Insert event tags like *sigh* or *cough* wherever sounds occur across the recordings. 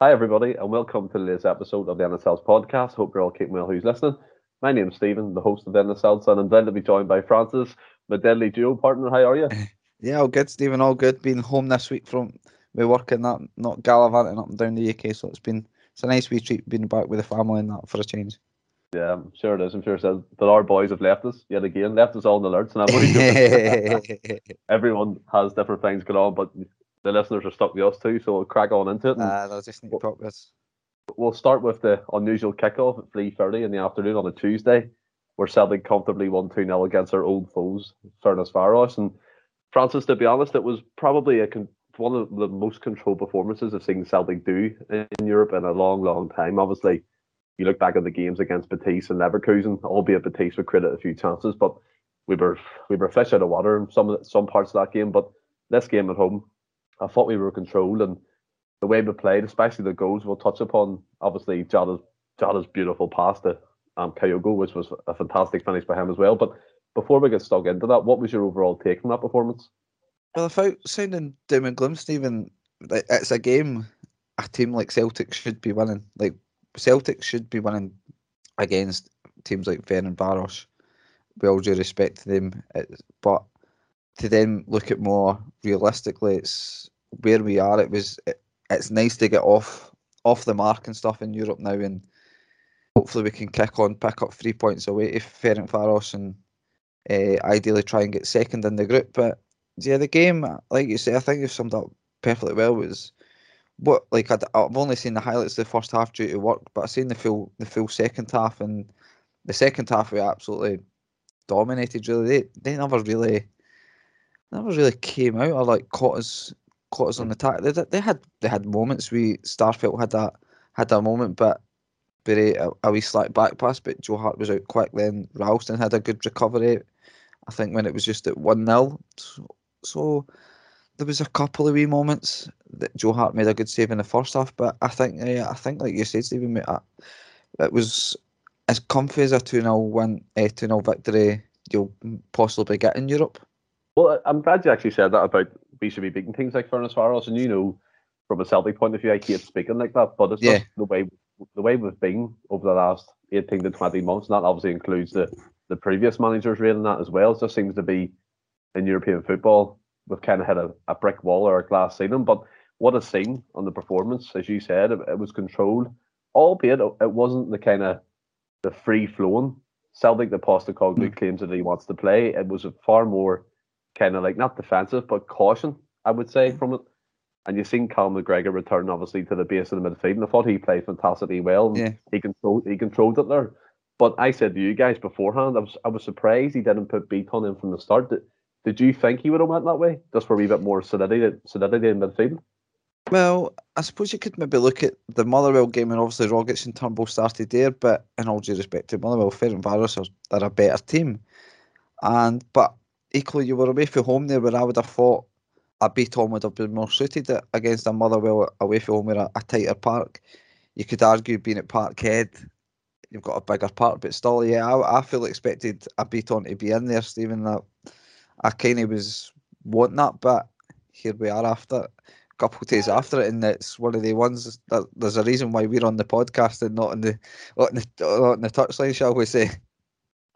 Hi, everybody, and welcome to today's episode of the Endless Celts podcast. Hope you're all keeping well who's listening. My name's Stephen, the host of the Endless Celts, and I'm glad to be joined by Francis, my deadly duo partner. How are you? *laughs* Yeah, all good, Stephen. All good. Been home this week from my work and that, not gallivanting up and down the UK. So it's been it's a nice wee treat being back with the family and that for a change. Yeah, I'm sure it is. I'm sure it is. But our boys have left us yet again, left us all in the lurch, and I'm *laughs* *laughs* everyone has different things going on, but the listeners are stuck with us too. So we'll crack on into it. Uh, they'll just need talk this. We'll start with the unusual kickoff at 3.30 in the afternoon on a Tuesday, where Celtic comfortably won 2 0 against their old foes, Ferencváros. And Francis, to be honest, it was probably a con- one of the most controlled performances I've seen Celtic do in, Europe in a long, long time. Obviously, you look back at the games against Betis and Leverkusen, albeit Betis would credit a few chances, but we were we were fish out of water in some some parts of that game. But this game at home, I thought we were controlled and the way we played, especially the goals, we'll touch upon. Obviously, Jota's Jota's beautiful pass to um, Kyogo, which was a fantastic finish by him as well. But before we get stuck into that, what was your overall take from that performance? Well, without sounding doom and gloom, Stephen, it's a game a team like Celtic should be winning. Like Celtic should be winning against teams like Ferencváros. With all due respect to them, but to then look at more realistically, it's where we are. It was it, it's nice to get off off the mark and stuff in Europe now, and hopefully we can kick on, pick up three points away to Ferencváros, and uh, ideally try and get second in the group. But yeah, the game, like you say, I think you've summed up perfectly well. Was what like i have only seen the highlights of the first half due to work, but I've seen the full the full second half, and the second half we absolutely dominated. Really, they they never really never really came out or like caught us caught us on mm. the attack. They, they had they had moments. We Starfelt had that had that moment, but very a, a wee slack back pass. But Joe Hart was out quick. Then Ralston had a good recovery. I think when it was just at one 0 so, so, there was a couple of wee moments that Joe Hart made a good save in the first half. But I think yeah, I think like you said, Stephen, uh, it was as comfy as a two 0 win, a two 0 victory you'll possibly get in Europe. Well, I'm glad you actually said that about we should be beating things like Ferencváros, and you know, from a Celtic point of view, I hate speaking like that, but it's yeah. the way the way we've been over the last 18 to 20 months, and that obviously includes the the previous managers reading that as well. It just seems to be in European football, we've kind of hit a, a brick wall or a glass ceiling. But what I've seen on the performance, as you said, it, it was controlled, albeit it wasn't the kind of the free flowing Celtic that Postecoglou mm. claims that he wants to play. It was a far more kind of like not defensive but caution, I would say, from it. And you've seen Cal McGregor return obviously to the base of the midfield, and I thought he played fantastically well. Yeah. He controlled he controlled it there. But I said to you guys beforehand, I was I was surprised he didn't put Bitton in from the start. Did, did you think he would have went that way, just for a wee bit more solidity, solidity in midfield? Well, I suppose you could maybe look at the Motherwell game, and obviously Rogic and Turnbull started there. But in all due respect to Motherwell, Ferencváros are they're a better team, and but equally you were away from home there where I would have thought a Bitton would have been more suited against a Motherwell away from home with a, a tighter park. You could argue being at Parkhead, you've got a bigger park, but still, yeah, I, I feel expected a Bitton to be in there, Stephen. That I kind of was wanting that, but here we are after a couple of days after it, and it's one of the ones that there's a reason why we're on the podcast and not in the not the, not in the touchline, shall we say?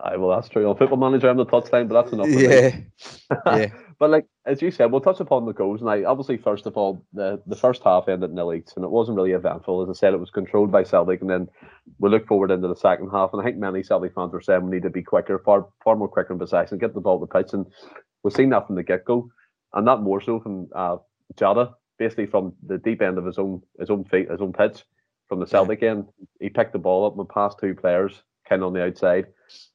Aye, well, that's true. On Football Manager, I'm the touchline, but that's enough. yeah, *laughs* yeah. But like as you said, we'll touch upon the goals. And I obviously, first of all, the the first half ended nil each, and it wasn't really eventful. As I said, it was controlled by Celtic, and then we look forward into the second half. And I think many Celtic fans were saying we need to be quicker, far far more quicker in possession, get the ball to pitch, and we've seen that from the get go, and that more so from uh, Jota, basically from the deep end of his own his own feet, his own pitch, from the Celtic yeah. end. He picked the ball up and passed two players, on the outside,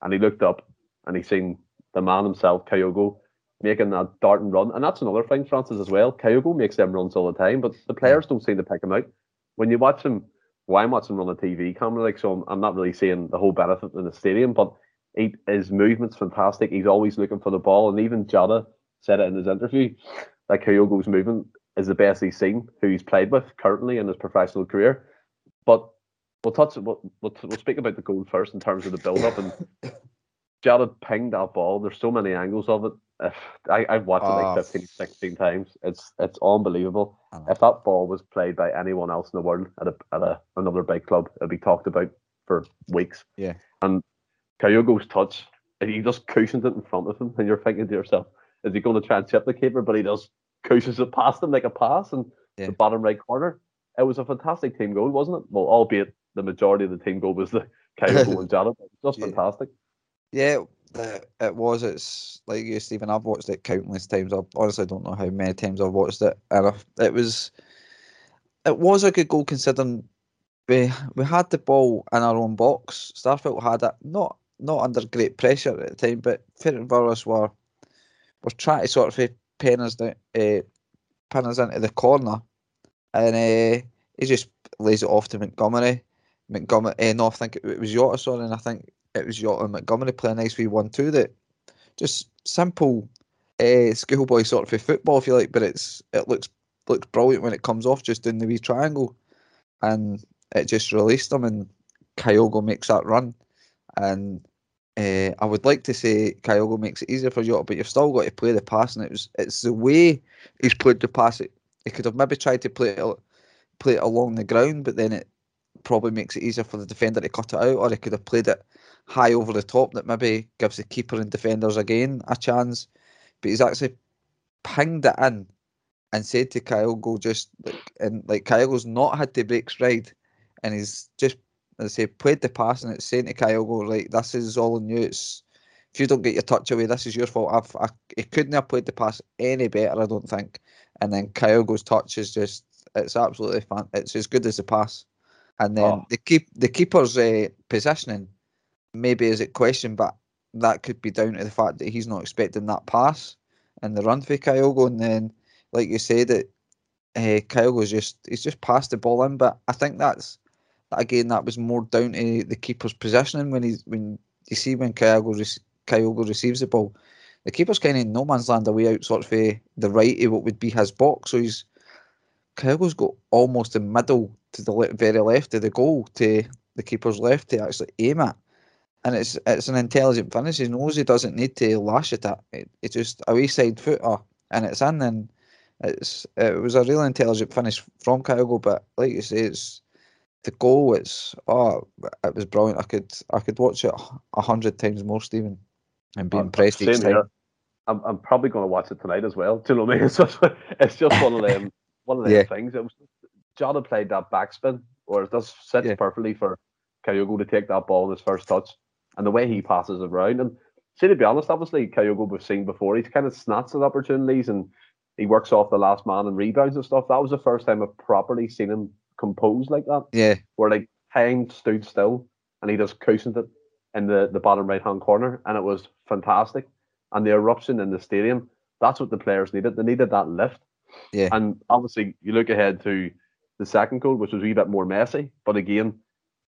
and he looked up and he seen the man himself, Kyogo making that dart and run. And that's another thing, Francis, as well. Kyogo makes them runs all the time, but the players don't seem to pick him out. When you watch him, well, I'm watching him on a TV camera, like so I'm, I'm not really seeing the whole benefit in the stadium, but he, his movement's fantastic. He's always looking for the ball, and even Jota said it in his interview that Kyogo's movement is the best he's seen, who he's played with currently in his professional career. But we'll touch we'll, we'll, we'll speak about the goal first in terms of the build up and *laughs* Jota pinged that ball. There's so many angles of it. If I, I've watched it Ah. like 15, 16 times. It's it's unbelievable. If that ball was played by anyone else in the world at a at a another big club, it'd be talked about for weeks. Yeah. And Kyogo's touch, if he just cushions it in front of him, and you're thinking to yourself, is he going to try and chip the keeper? But he just cushions it past him like a pass in Yeah. the bottom right corner. It was a fantastic team goal, wasn't it? Well, albeit the majority of the team goal was the *laughs* Kyogo and *laughs* but it was Just Yeah. fantastic. Yeah, the, it was. It's like you, Stephen. I've watched it countless times. I honestly don't know how many times I've watched it, and I, it was, it was a good goal considering we we had the ball in our own box. Starfelt had it, not not under great pressure at the time, but Ferencváros were were trying to sort of pin us down, uh, pin us into the corner, and uh, he just lays it off to Montgomery. Montgomery, eh, no, I think it, was Jota, sorry, and I think it was Jota and Montgomery playing a nice wee one too. that just simple uh, schoolboy sort of football, if you like, but it's it looks looks brilliant when it comes off just in the wee triangle, and it just released them, and Kyogo makes that run, and uh, I would like to say Kyogo makes it easier for Jota, but you've still got to play the pass, and it was it's the way he's played the pass. It he could have maybe tried to play it play it along the ground, but then it probably makes it easier for the defender to cut it out, or he could have played it high over the top that maybe gives the keeper and defenders again a chance. But he's actually pinged it in and said to Kyogo just like and like Kyogo's not had to break stride and he's just as I say played the pass and it's saying to Kyogo, right, this is all on you. It's if you don't get your touch away, this is your fault. I've I, he couldn't have played the pass any better, I don't think. And then Kyogo's touch is just it's absolutely fun. It's as good as the pass. And then Oh. the keep the keeper's uh, positioning maybe is at question, but that could be down to the fact that he's not expecting that pass and the run for Kyogo. And then, like you said, that uh, Kyogo's just he's just passed the ball in. But I think that's again that was more down to the keeper's positioning when he's when you see when Kyogo rec- Kyogo receives the ball, the keeper's kind of in no man's land away out sort of uh, the right of what would be his box. So he's Kyogo's got almost the middle to the very left of the goal to the keeper's left to actually aim at. And it's it's an intelligent finish. He knows he doesn't need to lash it at. It, it's just a wee side footer and it's in and it's it was a really intelligent finish from Kyogo, but like you say, it's the goal. It's oh, it was brilliant. I could I could watch it a hundred times more, Stephen, and be Uh, impressed each same time. here. I'm, I'm probably going to watch it tonight as well. Do you know what I mean? It's *laughs* just, it's just one of them one of them Yeah. things. It was Jota played that backspin, or it does sits Yeah. perfectly for Kyogo to take that ball in his first touch, and the way he passes it around. And see, to be honest, obviously Kyogo we've seen before. He's kind of snats at opportunities and he works off the last man and rebounds and stuff. That was the first time I've properly seen him composed like that Yeah, where like time stood still and he just cushioned it in the, the bottom right hand corner and it was fantastic. And the eruption in the stadium, that's what the players needed. They needed that lift. Yeah. And obviously you look ahead to the second goal, which was a wee bit more messy, but again,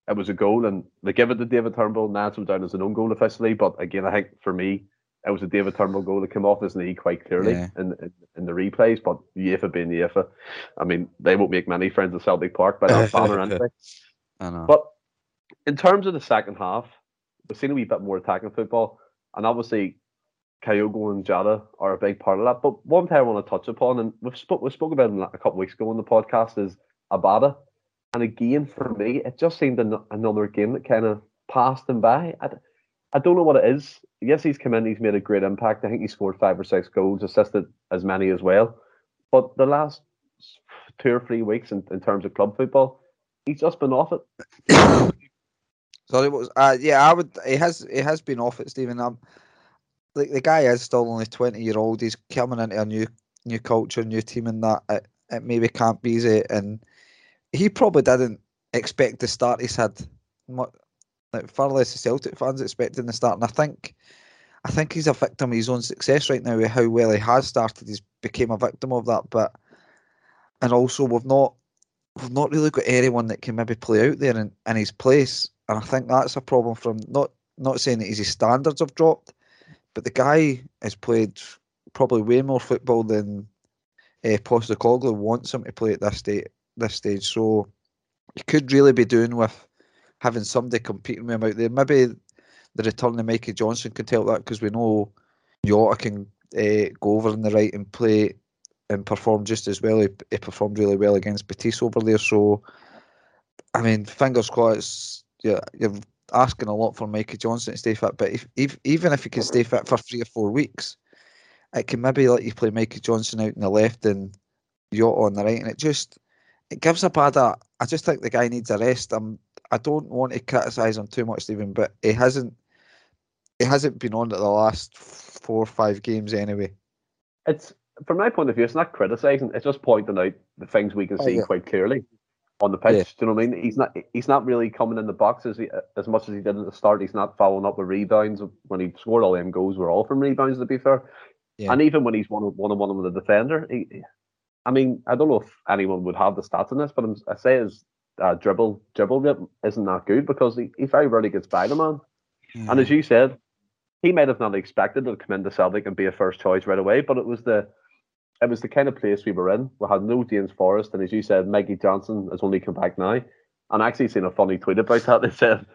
it was a goal and they give it to David Turnbull. Now it's down as an own goal officially, but again, I think for me, it was a David Turnbull goal that came off his knee quite clearly Yeah. in, in in the replays. But UEFA being UEFA, I mean, they won't make many friends at Celtic Park by that banner anyway. I know. But in terms of the second half, we've seen a wee bit more attacking football, and obviously Kyogo and Jota are a big part of that. But one thing I want to touch upon, and we've spoke we spoke about it a couple of weeks ago on the podcast, is Abada. And again, for me, it just seemed an- another game that kind of passed him by. I, don't know what it is. Yes, he's come in, he's made a great impact. I think he scored five or six goals, assisted as many as well. But the last two or three weeks in, in terms of club football, he's just been off it. *coughs* Sorry, what was? Uh, yeah, I would. He has. He has been off it, Stephen. Um, like the guy is still only twenty year old. He's coming into a new new culture, new team, and that it, it maybe can't be easy. And he probably didn't expect the start he's had. Like far less the Celtic fans expecting the start, and I think, I think he's a victim of his own success right now with how well he has started. He's became a victim of that, but and also we've not we've not really got anyone that can maybe play out there in, in his place. And I think that's a problem from not not saying that his standards have dropped, but the guy has played probably way more football than uh, Postecoglou wants him to play at this state this stage. So he could really be doing with having somebody competing with him out there. Maybe the return of Mikey Johnston could help that because we know Jota can uh, go over on the right and play and perform just as well. He, he performed really well against Betis over there. So, I mean, fingers crossed. Yeah, you're asking a lot for Mikey Johnston to stay fit, but if, if even if he can stay fit for three or four weeks, it can maybe let you play Mikey Johnston out on the left and Jota on the right, and it just it gives a bad. I just think the guy needs a rest. I'm. I don't want to criticise him too much, Stephen, but he hasn't. He hasn't been on at the last four or five games anyway. It's from my point of view, it's not criticising. It's just pointing out the things we can oh, see yeah. quite clearly on the pitch. Yeah. Do you know what I mean? He's not. He's not really coming in the box as, he, as much as he did at the start. He's not following up with rebounds. When he scored all them goals, were all from rebounds. To be fair, yeah. and even when he's one one on one with the defender, he, I mean, I don't know if anyone would have the stats on this, but I'm, i say his uh, dribble dribble rate isn't that good because he, he very rarely gets by the man. Mm. And as you said, he might have not expected to come into Celtic and be a first choice right away, but it was the it was the kind of place we were in. We had no James Forrest, and as you said, Mikey Johnston has only come back now. And I actually seen a funny tweet about that. *laughs* They said,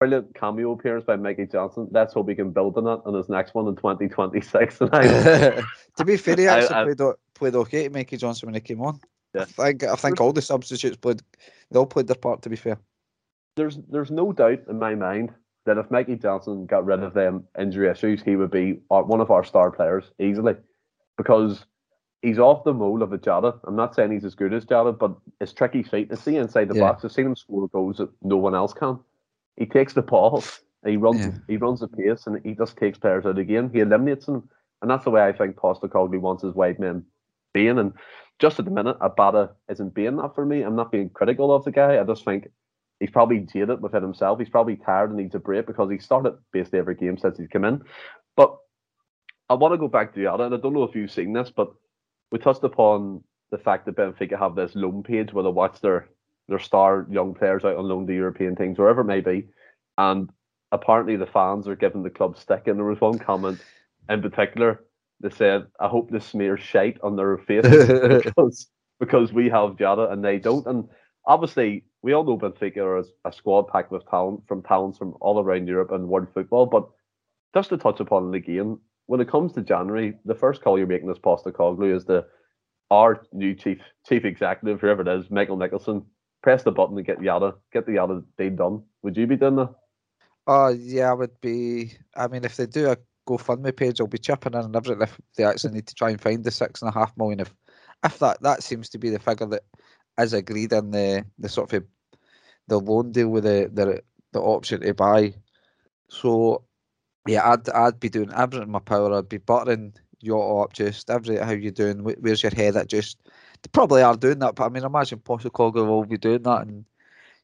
brilliant cameo appearance by Mikey Johnston. Let's hope he can build on it on his next one in 2026. *laughs* *laughs* to be fair, he actually I, I, played, played okay to Mikey Johnston when he came on. Yeah. I think I think all the substitutes played they all played their part to be fair. There's there's no doubt in my mind that if Mikey Johnston got rid of them injury issues, he would be our, one of our star players easily. Because he's off the mold of a Jota. I'm not saying he's as good as Jota, but his tricky feet to see inside the yeah. box. I've seen him score goals that no one else can. He takes the ball, he runs, yeah. he runs the pace, and he just takes players out of the game. He eliminates them, and that's the way I think Postecoglou wants his wide men being. And just at the minute, Abada isn't being that for me. I'm not being critical of the guy. I just think he's probably jaded within himself. He's probably tired and needs a break because he started basically every game since he's come in. But I want to go back to the other, and I don't know if you've seen this, but we touched upon the fact that Benfica have this loan page where they watch their their star young players out on loan to European teams, wherever it may be. And apparently the fans are giving the club stick. And there was one comment in particular that said, I hope this smears shite on their faces *laughs* *laughs* because, because we have Jota and they don't. And obviously, we all know Benfica are a, a squad packed with talent from talents from all around Europe and world football. But just to touch upon the game, when it comes to January, the first call you're making as Postecoglou is the our new chief chief executive, whoever it is, Michael Nicholson, press the button and get Jota, get the Jota deal done. Would you be doing that? Oh yeah, I would be. I mean, if they do a GoFundMe page, I'll be chipping in and everything. If they actually need to try and find the six and a half million, if if that that seems to be the figure that is agreed in the the sort of the loan deal with the the the option to buy. So yeah, I'd I'd be doing everything in my power. I'd be buttering your up, just every how you doing? Where's your head at? Just they probably are doing that, but I mean, imagine Postecoglou will be doing that, and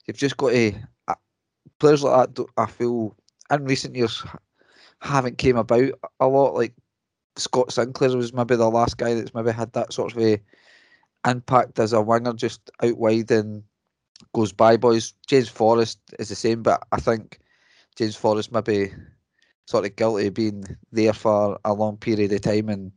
you've just got to uh, players like that. I feel in recent years haven't came about a lot. Like Scott Sinclair was maybe the last guy that's maybe had that sort of a impact as a winger, just out wide and goes by boys. James Forrest is the same, but I think James Forrest maybe sort of guilty of being there for a long period of time and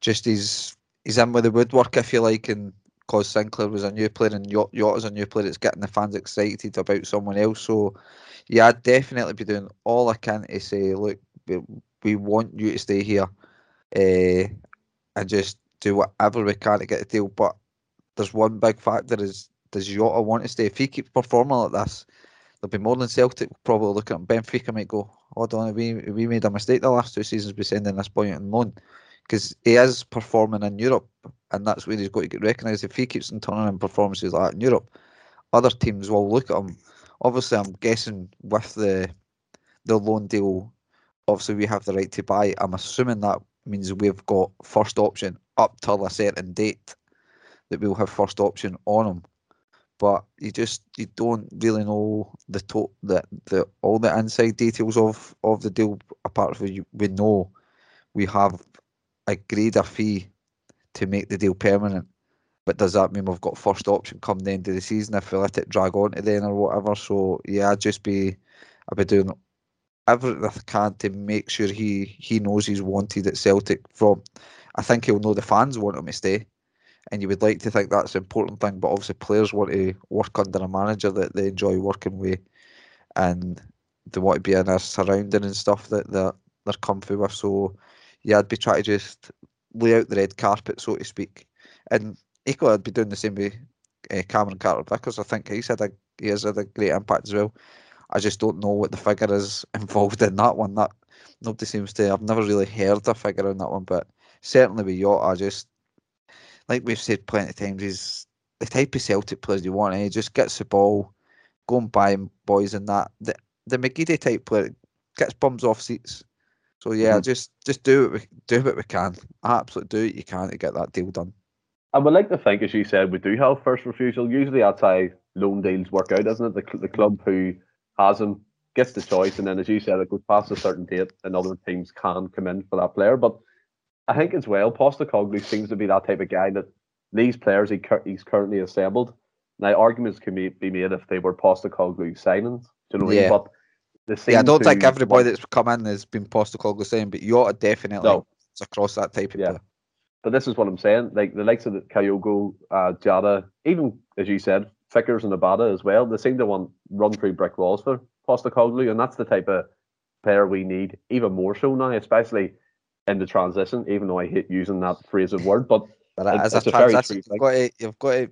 just he's he's in with the woodwork if you like and because Sinclair was a new player and Jota is a new player it's getting the fans excited about someone else. So yeah I'd definitely be doing all I can to say look we, we want you to stay here uh, and just do whatever we can to get a deal. But there's one big factor is does Jota want to stay? If he keeps performing like this there'll be more than Celtic probably looking at Benfica might go hold on, we we made a mistake the last two seasons by sending this boy on loan because he is performing in Europe, and that's where he's got to get recognised. If he keeps on turning in performances like that in Europe, other teams will look at him. Obviously, I'm guessing with the the loan deal, obviously we have the right to buy. I'm assuming that means we've got first option up till a certain date that we'll have first option on him but you just you don't really know the to- the, the all the inside details of of the deal apart from you we know we have agreed a fee to make the deal permanent. But does that mean we've got first option come the end of the season if we let it drag on to then or whatever? So yeah I'd just be I'd be doing everything I can to make sure he he knows he's wanted at Celtic from I think he'll know the fans want him to stay. And you would like to think that's an important thing, but obviously players want to work under a manager that they enjoy working with, and they want to be in a surrounding and stuff that they're they're comfy with. So yeah, I'd be trying to just lay out the red carpet, so to speak. And equally, I'd be doing the same with uh, Cameron Carter Vickers. I think he's had a he has had a great impact as well. I just don't know what the figure is *laughs* involved in that one. That nobody seems to. I've never really heard a figure in that one, but certainly with Jota, just like we've said plenty of times, he's the type of Celtic player you want. Eh? He just gets the ball, go and buy boys and that. The the McGeady type player gets bums off seats. So yeah, mm-hmm. just just do what we do what we can. Absolutely do what you can to get that deal done. I would like to think, as you said, we do have first refusal. Usually that's how loan deals work out, isn't it? The, the club who has him gets the choice, and then as you said, it goes past a certain date, and other teams can come in for that player. But I think as well, Postecoglou seems to be that type of guy that these players he he's currently assembled. Now arguments can be, be made if they were Postecoglou signings. Do you know what yeah. I mean? But yeah, I don't think everybody that's come in has been Postecoglou saying, but you ought to definitely no. across that type of yeah. player. But this is what I'm saying. Like the likes of the Kyogo, uh, Jota, even as you said, Vickers and Abada as well. They seem to want run through brick walls for Postecoglou, and that's the type of player we need even more so now, especially in the transition. Even though I hate using that phrase of word, but, but as a, a transition, you've got, to, you've got to,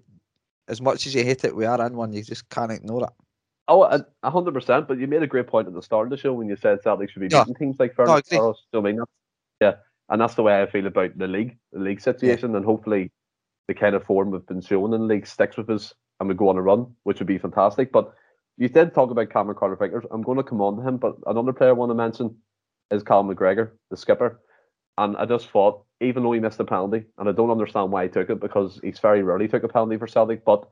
as much as you hate it, we are in one. You just can't ignore it. Oh, a hundred percent. But you made a great point at the start of the show when you said Celtic should be beating yeah. teams like Fernand no, I mean, that's, yeah, and that's the way I feel about the league, the league situation, yeah. and hopefully the kind of form we've been showing in the league sticks with us and we go on a run, which would be fantastic. But you did talk about Cameron Carter Vickers. I'm going to come on to him, but another player I want to mention is Cal McGregor, the skipper. And I just thought, even though he missed the penalty, and I don't understand why he took it because he's very rarely took a penalty for Celtic, but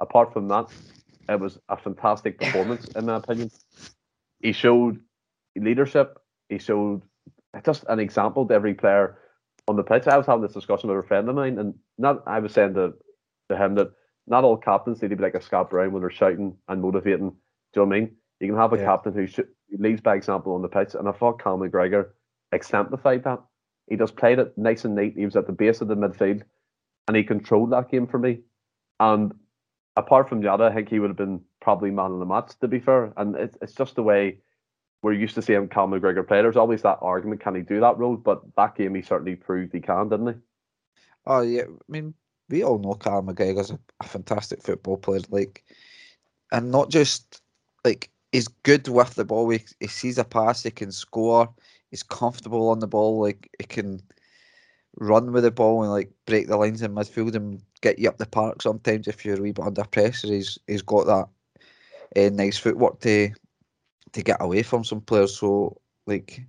apart from that, it was a fantastic performance in my opinion. He showed leadership. He showed just an example to every player on the pitch. I was having this discussion with a friend of mine, and not I was saying to, to him that not all captains need to be like a Scott Brown when they're shouting and motivating. Do you know what I mean? You can have a yeah. captain who sh- leads by example on the pitch, and I thought Cal McGregor exemplified that. He just played it nice and neat. He was at the base of the midfield, and he controlled that game for me. And apart from Jota, I think he would have been probably man of the match, to be fair. And it's, it's just the way we're used to seeing Cal McGregor play. There's always that argument, can he do that role? But that game, he certainly proved he can, didn't he? Oh, yeah. I mean, we all know Cal McGregor's a, a fantastic football player. Like, and not just, like, he's good with the ball. He, he sees a pass, he can score. He's comfortable on the ball. Like, he can run with the ball and like break the lines in midfield and get you up the park sometimes if you're a wee bit under pressure. He's he's got that uh, nice footwork to to get away from some players. So like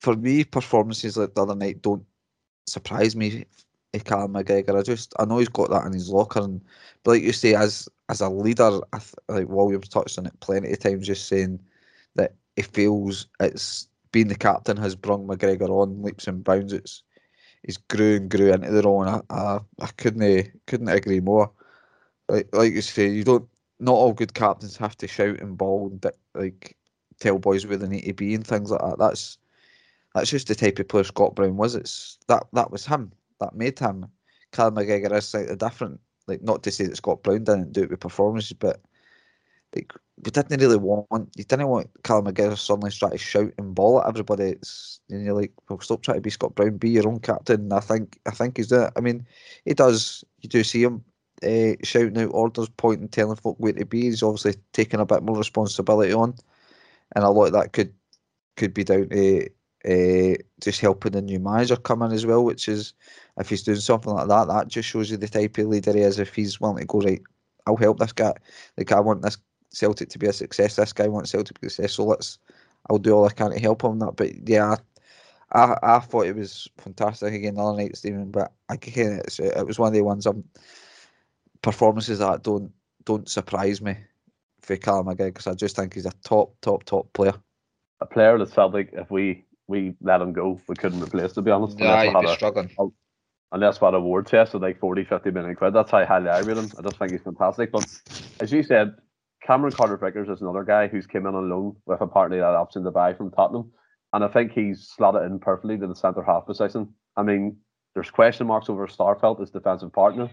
for me, performances like the other night don't surprise me. Callum McGregor, I just I know he's got that in his locker, and but like you say, as as a leader, I th- like Williams touched on it plenty of times, just saying that he feels it's being the captain has brung McGregor on leaps and bounds. It's he's grew and grew into the role, and I, I, I couldn't couldn't agree more. Like like you say, you don't. Not all good captains have to shout and bawl and like tell boys where they need to be and things like that. That's that's just the type of player Scott Brown was. It's that that was him. That made him. Callum McGregor is slightly different. Like not to say that Scott Brown didn't do it with performances, but like we didn't really want you didn't want Callum McGregor suddenly try to shout and ball at everybody. It's and you're like, well, stop trying to be Scott Brown, be your own captain. And I think I think he's it. I mean, he does. You do see him uh, shouting out orders, pointing, telling folk where to be. He's obviously taking a bit more responsibility on, and a lot of that could could be down to uh, just helping the new manager come in as well. Which is, if he's doing something like that, that just shows you the type of leader he is. If he's willing to go right, I'll help this guy. Like I want this Celtic to be a success. This guy wants Celtic to be successful. Let's I'll do all I can to help him. That, but yeah, I I thought it was fantastic again the other night, Stephen. But I again, it's, it was one of the ones I'm um, performances that don't don't surprise me for Callum again because I just think he's a top top top player. A player that Celtic, if we we let him go, we couldn't replace. To be honest, yeah, you'd be a, struggling. unless we had a award test of like 40, 50 million quid. That's how highly I rate him. I just think he's fantastic. But as you said, Cameron Carter Vickers is another guy who's came in on loan with apparently that option to buy from Tottenham. And I think he's slotted in perfectly to the centre half position. I mean, there's question marks over Starfelt as defensive partner,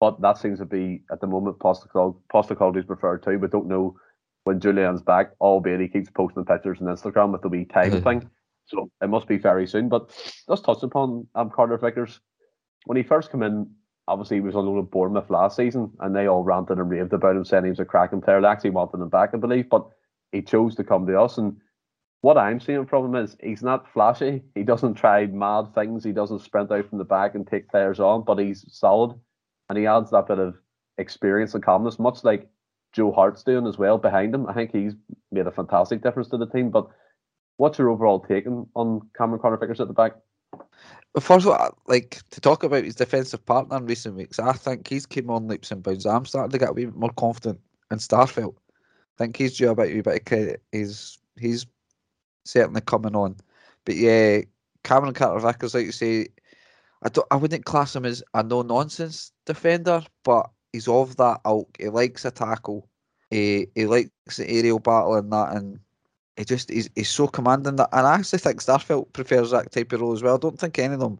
but that seems to be at the moment Postecoglou's preferred too. We don't know when Jullien's back, albeit he keeps posting pictures on Instagram with the wee time thing. So it must be very soon. But let's touch upon um, Carter Vickers. When he first came in, obviously he was on loan at Bournemouth last season, and they all ranted and raved about him, saying he was a cracking player. They actually wanted him back, I believe, but he chose to come to us. And what I'm seeing from him is he's not flashy. He doesn't try mad things. He doesn't sprint out from the back and take players on, but he's solid, and he adds that bit of experience and calmness, much like Joe Hart's doing as well behind him. I think he's made a fantastic difference to the team. But what's your overall take on Cameron Carter Vickers at the back? First of all, like to talk about his defensive partner in recent weeks, I think he's came on leaps and bounds. I'm starting to get a wee bit more confident in Starfelt. I think he's due about a bit of credit. He's he's certainly coming on. But yeah, Cameron Carter Vickers, like you say, I don't I wouldn't class him as a no nonsense defender, but he's of that ilk. He likes a tackle. He he likes the aerial battle and that and he just he's, he's so commanding that, and I actually think Starfelt prefers that type of role as well. I don't think any of them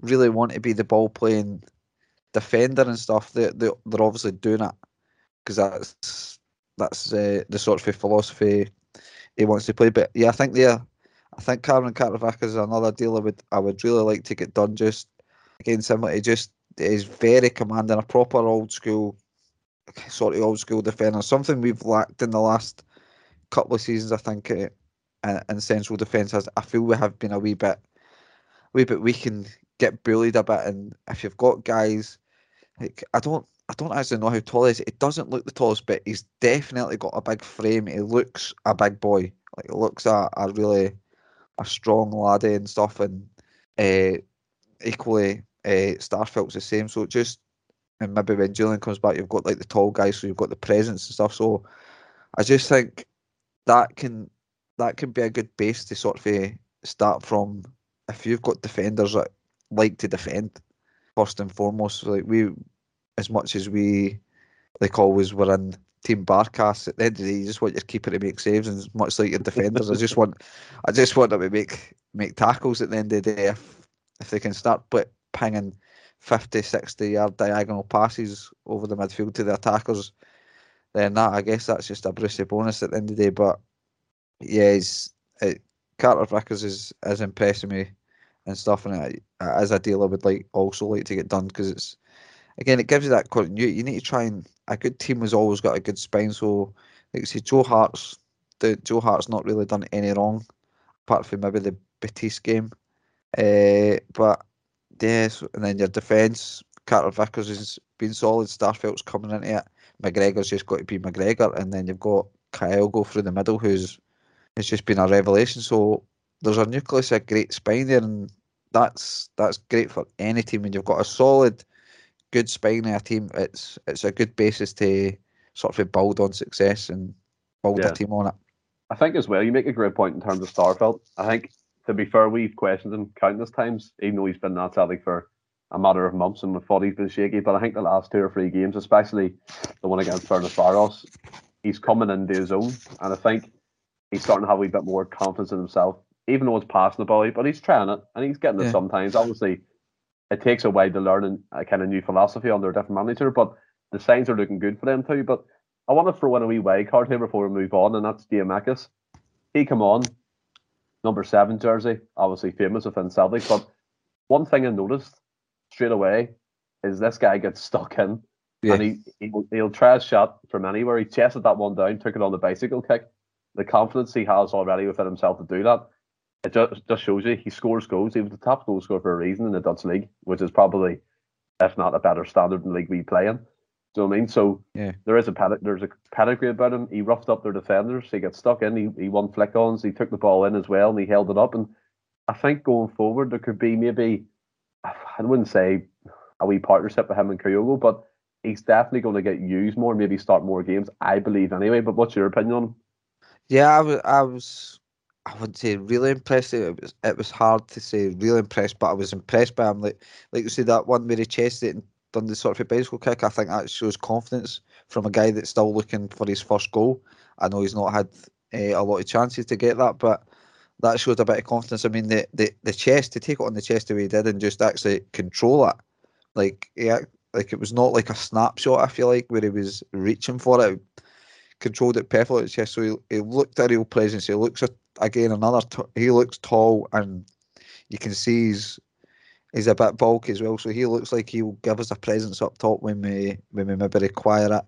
really want to be the ball playing defender and stuff. They they they're obviously doing it because that's that's uh, the sort of philosophy he wants to play. But yeah, I think there, I think Cameron Carter is another deal I would I would really like to get done just against him. He just is very commanding, a proper old school sort of old school defender. Something we've lacked in the last couple of seasons, I think, uh, in central defence, has I feel we have been a wee bit, wee bit weak and get bullied a bit. And if you've got guys, like I don't, I don't actually know how tall he is. It doesn't look the tallest, but he's definitely got a big frame. He looks a big boy. Like he looks a, a really a strong laddie and stuff. And uh, equally, uh, Starfelt's the same. So just and maybe when Jullien comes back, you've got like the tall guys, so you've got the presence and stuff. So I just think that can that can be a good base to sort of uh, start from if you've got defenders that like to defend first and foremost. Like we, as much as we like always were in team barcast at the end of the day, you just want your keeper to make saves, and much like your defenders, I just want, I just want them to make make tackles at the end of the day. If if they can start but pinging 50, 60 yard diagonal passes over the midfield to the attackers, then that I guess that's just a Brucey bonus at the end of the day. But yeah, he's, it, Carter Vickers is is impressing me and stuff, and it, as a deal, I would like also like to get done because it's again it gives you that continuity. You need to try and a good team has always got a good spine. So like I say, Joe Hart's the Joe Hart's not really done any wrong, apart from maybe the Betis game. Uh, but yes, and then your defence, Carter Vickers has been solid. Starfelt's coming into it. McGregor's just got to be McGregor, and then you've got Kyogo through the middle, who's it's just been a revelation. So there's a nucleus, a great spine there, and that's that's great for any team. When you've got a solid, good spine in a team, it's it's a good basis to sort of build on success and build yeah. a team on it. I think as well, you make a great point in terms of Starfelt. I think to be fair, we've questioned him countless times, even though he's been that Celtic for a matter of months and thought he's been shaky. But I think the last two or three games, especially the one against Ferencváros, he's coming into his own. And I think he's starting to have a wee bit more confidence in himself, even though it's passing the ball, but he's trying it and he's getting it yeah. sometimes. Obviously, it takes a while to learn a kind of new philosophy under a different manager, but the signs are looking good for them too. But I want to throw in a wee wild card here before we move on, and that's Giakoumakis. He come on, number seven jersey, obviously famous within Celtic. But one thing I noticed straight away is this guy gets stuck in. And he, he he'll try a shot from anywhere. He chested that one down, took it on the bicycle kick. The confidence he has already within himself to do that, it just, just shows you he scores goals. He was the top goal scorer for a reason in the Dutch league, which is probably, if not a better standard than the league we play in. Do you know what I mean? So yeah. there is a there's a pedigree about him. He roughed up their defenders. He got stuck in. He, he won flick ons. He took the ball in as well and he held it up. And I think going forward there could be maybe I wouldn't say a wee partnership with him and Kyogo, but he's definitely going to get used more, maybe start more games. I believe anyway. But what's your opinion on? Yeah, I was, I was, I wouldn't say really impressed. It was, it was hard to say really impressed, but I was impressed by him. Like, like you said, that one where he chased it and done the sort of a bicycle kick. I think that shows confidence from a guy that's still looking for his first goal. I know he's not had uh, a lot of chances to get that, but that showed a bit of confidence. I mean, the, the, the chest to take it on the chest the way he did and just actually control it, like yeah, like it was not like a snapshot. I feel like where he was reaching for it, controlled it perfectly. Chest, so he, he looked a real presence. He looks again another. T- he looks tall, and you can see he's he's a bit bulky as well. So he looks like he'll give us a presence up top when we when we maybe require it.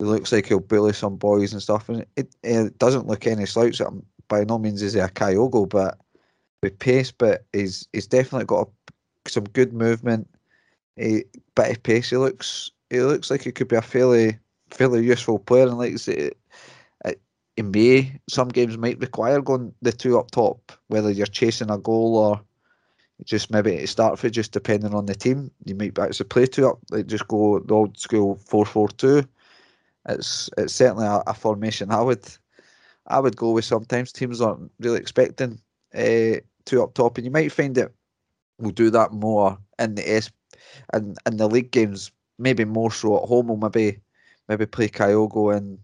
He looks like he'll bully some boys and stuff, and it, it doesn't look any slouch. By no means is he a Kyogo, but with pace. But he's he's definitely got a, some good movement. A bit of pace. He looks he looks like he could be a fairly fairly useful player, and like I say, in May, some games might require going the two up top, whether you're chasing a goal or just maybe to start for just depending on the team. You might actually play two up, like just go the old school four four two. It's it's certainly a, a, formation I would I would go with. Sometimes teams aren't really expecting uh, two up top, and you might find that we'll do that more in the S and in the league games. Maybe more so at home. We'll maybe maybe play Kyogo and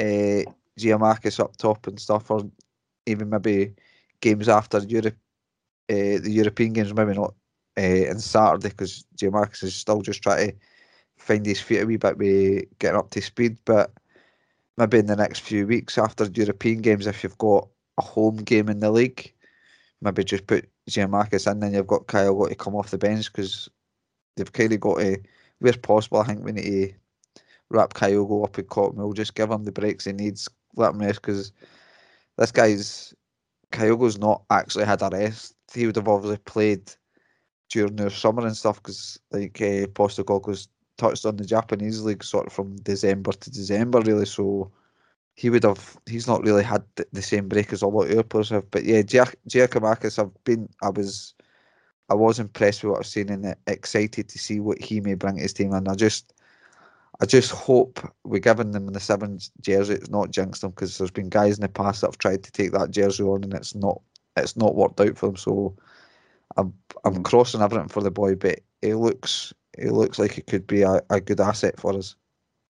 uh, Giakoumakis up top and stuff, or even maybe games after Europe, uh, the European games, maybe not uh, in Saturday because Giakoumakis is still just trying to find his feet a wee bit with getting up to speed. But maybe in the next few weeks after European games, if you've got a home game in the league, maybe just put Giakoumakis in, then you've got Kyogo to come off the bench because they've kind of got to, where possible, I think we need to wrap Kyogo up in cotton wool, just give him the breaks he needs, let him rest because this guy's Kyogo's not actually had a rest. He would have obviously played during the summer and stuff because like uh, Postecoglou's touched on the Japanese league sort of from December to December really. So he would have he's not really had the same break as a lot of other players have. But yeah, Giakoumakis, I've been I was I was impressed with what I've seen and excited to see what he may bring to his team. And I just I just hope we're giving them the sevens jersey. It's not jinxed them because there's been guys in the past that have tried to take that jersey on and it's not it's not worked out for them. So I'm I'm crossing everything for the boy, but he looks he looks like it could be a, a good asset for us.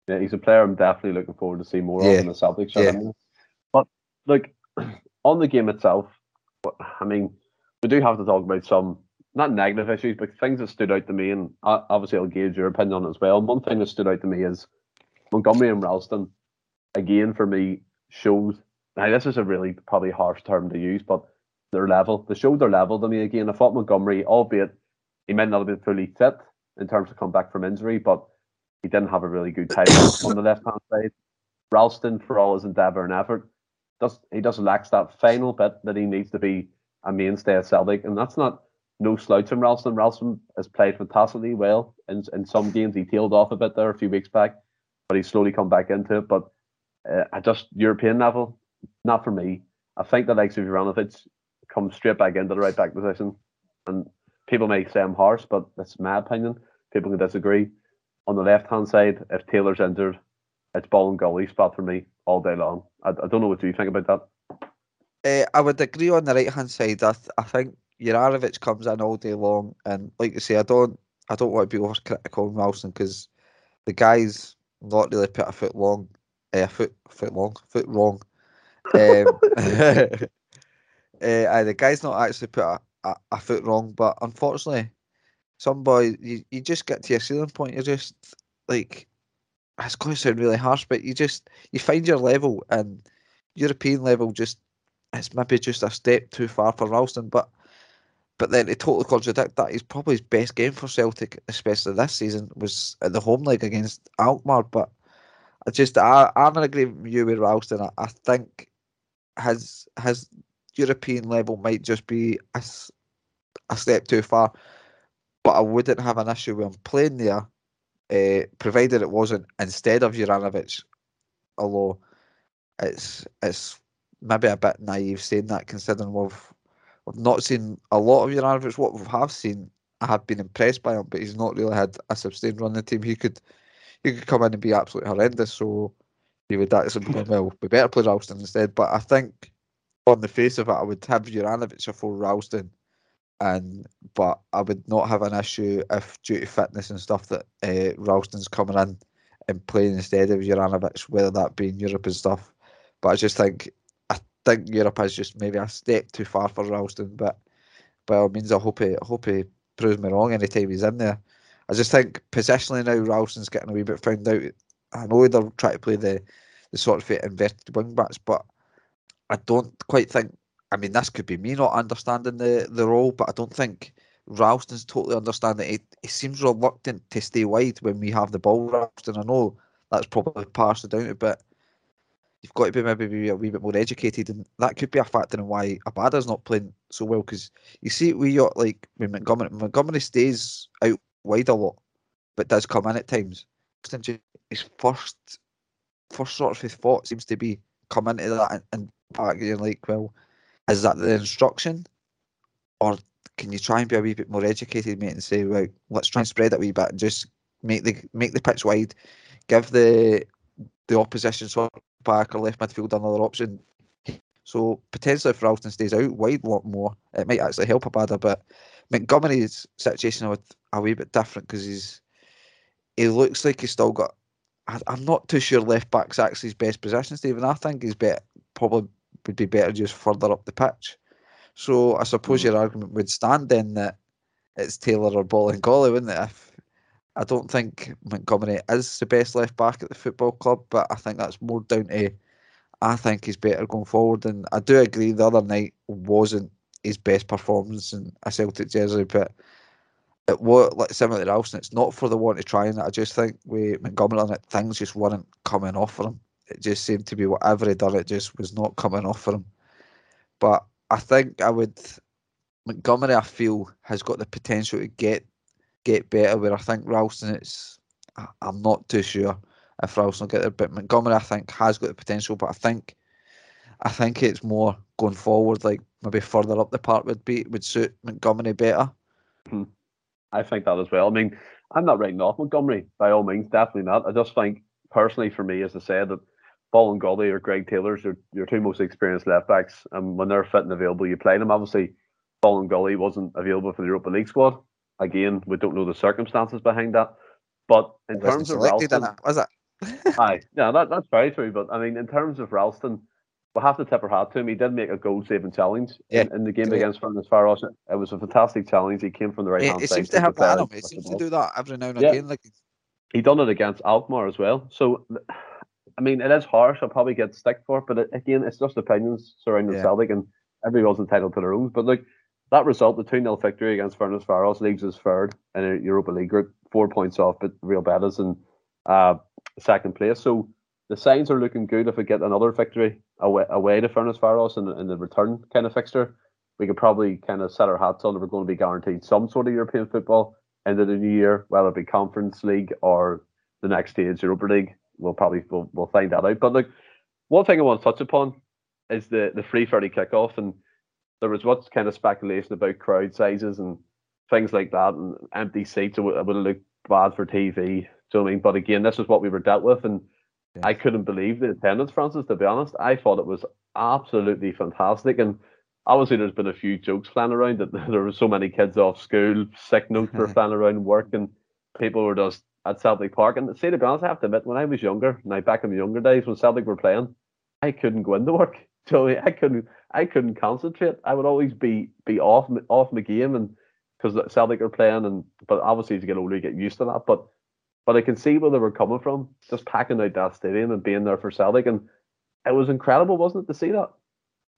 Yeah, he's a player I'm definitely looking forward to see more yeah. of in the Celtics. Yeah. But like *clears throat* on the game itself, I mean, we do have to talk about some not negative issues, but things that stood out to me, and obviously I'll gauge your opinion on it as well. One thing that stood out to me is Montgomery and Ralston, again for me, shows. Now this is a really probably harsh term to use, but their level. They showed their level to me again. I thought Montgomery, albeit he might not have been fully fit in terms of come back from injury, but he didn't have a really good time *coughs* on the left hand side. Ralston, for all his endeavour and effort, does he does lacks that final bit that he needs to be a mainstay at Celtic, and that's not no slouch from Ralston. Ralston has played fantastically well in, in some games. He tailed off a bit there a few weeks back, but he's slowly come back into it. But uh, at just European level, not for me. I think the likes of Juranovic come straight back into the right back position. And people may say I'm harsh, but that's my opinion. People can disagree. On the left hand side, if Taylor's injured, it's Bolingoli spot for me all day long. I, I don't know what do you think about that. Uh, I would agree on the right hand side. I, th- I think Juranovic comes in all day long, and like you say, I don't I don't want to be overcritical of Ralston because the guy's not really put a foot long, a uh, foot foot long, foot wrong. Um, *laughs* *laughs* uh, the guy's not actually put a, a, a, foot wrong, but unfortunately, some boy you, you just get to your ceiling point. You're just like it's going to sound really harsh, but you just you find your level and European level just it's maybe just a step too far for Ralston, but but then to totally contradict that, he's probably his best game for Celtic, especially this season, was at the home leg against Alkmaar. But I just, I, I'm in agreement with you with Ralston. I, I think his his European level might just be a, a step too far. But I wouldn't have an issue with him playing there, uh, provided it wasn't instead of Juranovic. Although it's it's maybe a bit naive saying that, considering we've We've not seen a lot of Juranovic. What we have seen, I have been impressed by him, but he's not really had a sustained run in the team. He could he could come in and be absolutely horrendous. So he would actually be well, we better play Ralston instead. But I think on the face of it, I would have Juranovic before Ralston. And but I would not have an issue if due to fitness and stuff that uh, Ralston's coming in and playing instead of Juranovic, whether that be in Europe and stuff. But I just think I think Europe is just maybe a step too far for Ralston, but by all means, I hope he, I hope he proves me wrong anytime he's in there. I just think positionally now Ralston's getting a wee bit found out. I know they're trying to play the the sort of inverted wing backs. But I don't quite think. I mean, this could be me not understanding the, the role, but I don't think Ralston's totally understanding it. He, he seems reluctant to stay wide when we have the ball, Ralston. I know that's probably partially down to but you've got to be maybe be a wee bit more educated, and that could be a factor in why Abada's not playing so well. Because you see, we got like when Montgomery, Montgomery stays out wide a lot, but does come in at times. His first, first sort of his thought seems to be come into that and, and back. You're like, well, is that the instruction, or can you try and be a wee bit more educated, mate, and say, well, let's try and spread that wee bit and just make the make the pitch wide, give the the opposition sort of back or left midfield another option. So potentially if Ralston stays out wide a lot more, it might actually help Abada. But Montgomery's situation is a wee bit different because he's he looks like he's still got. I, am not too sure left back's actually his best position, Stephen. I think he's better, probably would be better just further up the pitch. So I suppose mm-hmm. your argument would stand then that it's Taylor or Bolingoli, wouldn't it? If I don't think Montgomery is the best left back at the football club, but I think that's more down to I think he's better going forward. And I do agree the other night wasn't his best performance in a Celtic jersey, but it was like similar to Ralston, it's not for the want of trying. I just think with Montgomery on it, things just weren't coming off for him. It just seemed to be whatever he done, it just was not coming off for him. But I think I would Montgomery. I feel has got the potential to get get better. Where I think Ralston, it's I'm not too sure if Ralston will get there, but Montgomery I think has got the potential. But I think I think it's more going forward, like maybe further up the park would be would suit Montgomery better. Hmm. I think that as well. I mean, I'm not writing off Montgomery by all means, definitely not. I just think personally for me, as I said, that Bolingoli or Greg Taylor's your, your two most experienced left backs, and when they're fit and available, you play them. Obviously, Bolingoli wasn't available for the Europa League squad. Again, we don't know the circumstances behind that. But in terms of Ralston, was uh, it? *laughs* aye, yeah, that, that's very true. But I mean, in terms of Ralston, we have to tip our hat to him. He did make a goal saving challenge yeah. in, in, the game yeah. against Ferencváros. It was a fantastic challenge. He came from the right hand yeah, side. He seems to have that. He seems to do that every now and again. Like he done it against Alkmaar as well. So, I mean, it is harsh. I'll probably get stick for it, but it, again, it's just opinions surrounding yeah. Celtic, and everyone's entitled to their own. But like that result, the 2 0 victory against Ferencváros leaves us third in a Europa League group, four points off but Real Betis in uh, second place. So the signs are looking good if we get another victory away, away to Ferencváros in, in the return kind of fixture. We could probably kind of set our hats on that we're going to be guaranteed some sort of European football into the new year, whether it be Conference League or the next stage, Europa League. We'll probably we'll, we'll find that out. But like one thing I want to touch upon is the the free thirty kickoff and there was what's kind of speculation about crowd sizes and things like that, and empty seats. It would, it would have looked bad for TV. So I mean, but again, this is what we were dealt with, and yeah. I couldn't believe the attendance, Francis. To be honest, I thought it was absolutely fantastic, and obviously there's been a few jokes flying around that *laughs* there were so many kids off school, sick notes were *laughs* flying around work, and people were just at Celtic Park. And say to be honest, I have to admit, when I was younger, now back in the younger days when Celtic were playing, I couldn't go into work. *laughs* So I couldn't I couldn't concentrate. I would always be be off off my game and because Celtic are playing and but obviously as you get older you get used to that. But but I can see where they were coming from, just packing out that stadium and being there for Celtic and it was incredible, wasn't it, to see that?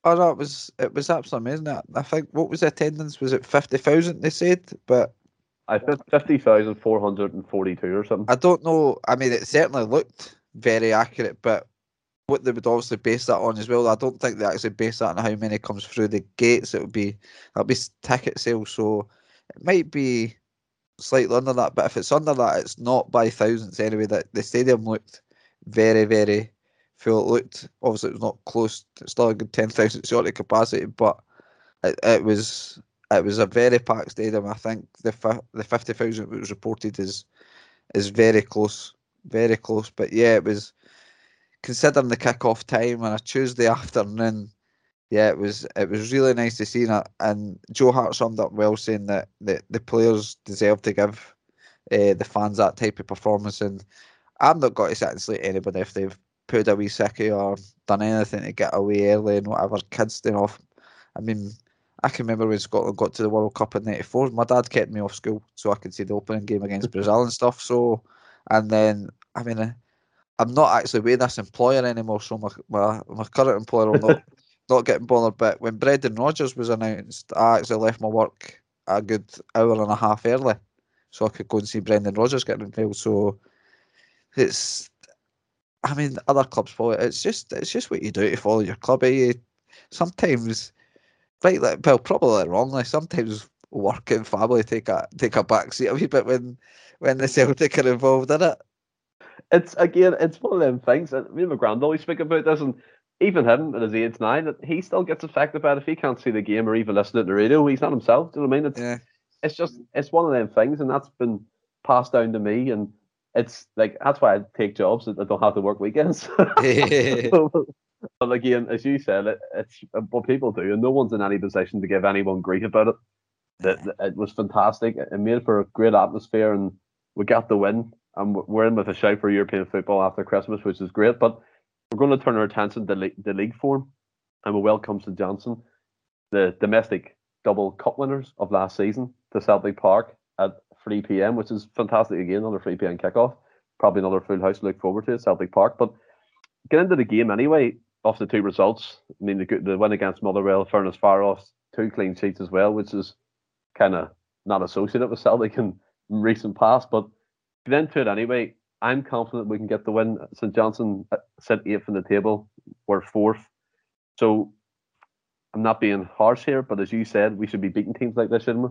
Oh no, it was it was absolutely amazing. I think what was the attendance? Was it fifty thousand? They said, but I fifty thousand four hundred and forty-two or something. I don't know. I mean, it certainly looked very accurate, but what they would obviously base that on as well. I don't think they actually base that on how many comes through the gates. It would be that'll be ticket sales, so it might be slightly under that. But if it's under that, it's not by thousands anyway. That the stadium looked very, very full. It looked obviously it was not close. It's still a good ten thousand of capacity, but it, it was it was a very packed stadium. I think the the fifty thousand was reported is is very close, very close. But yeah, it was considering the kick-off time on a Tuesday afternoon, yeah, it was it was really nice to see that. And Joe Hart summed up well, saying that the, the players deserve to give uh, the fans that type of performance. And I'm not going to sit and slate anybody if they've put a wee sickie or done anything to get away early and whatever. Kids staying off. I mean, I can remember when Scotland got to the World Cup in '94. My dad kept me off school so I could see the opening game against *laughs* Brazil and stuff. So, and then I mean. I'm not actually with this employer anymore, so my my, my current employer will not *laughs* not getting bothered. But when Brendan Rodgers was announced, I actually left my work a good hour and a half early, so I could go and see Brendan Rodgers getting involved. So it's, I mean, other clubs follow it. It's just it's just what you do to follow your club. Eh? Sometimes, right? Like, well, probably wrongly. Sometimes work and family take a take a back seat a wee bit when when the Celtic are involved in it. It's again, it's one of them things. that me and my granddad always speak about this, and even him at his age nine, he still gets affected by it if he can't see the game or even listen to the radio. He's not himself. Do you know what I mean? It's, Yeah. it's just it's one of them things, and that's been passed down to me, and it's like that's why I take jobs that I don't have to work weekends. *laughs* *laughs* but again, as you said, it, it's what people do, and no one's in any position to give anyone grief about it. That it was fantastic. It made for a great atmosphere, and we got the win. And we're in with a shout for European football after Christmas, which is great. But we're going to turn our attention to le- the league form, and we welcome St Johnstone, the domestic double cup winners of last season, to Celtic Park at 3 p.m., which is fantastic. Again, another 3 p.m. kickoff. Probably another full house to look forward to at Celtic Park. But get into the game anyway. Off the two results, I mean, the, the win against Motherwell, Ferencváros two clean sheets as well, which is kind of not associated with Celtic in recent past. But get into it anyway. I'm confident we can get the win. St Johnstone uh, sit eighth in the table. We're fourth. So I'm not being harsh here, but as you said, we should be beating teams like this, shouldn't we?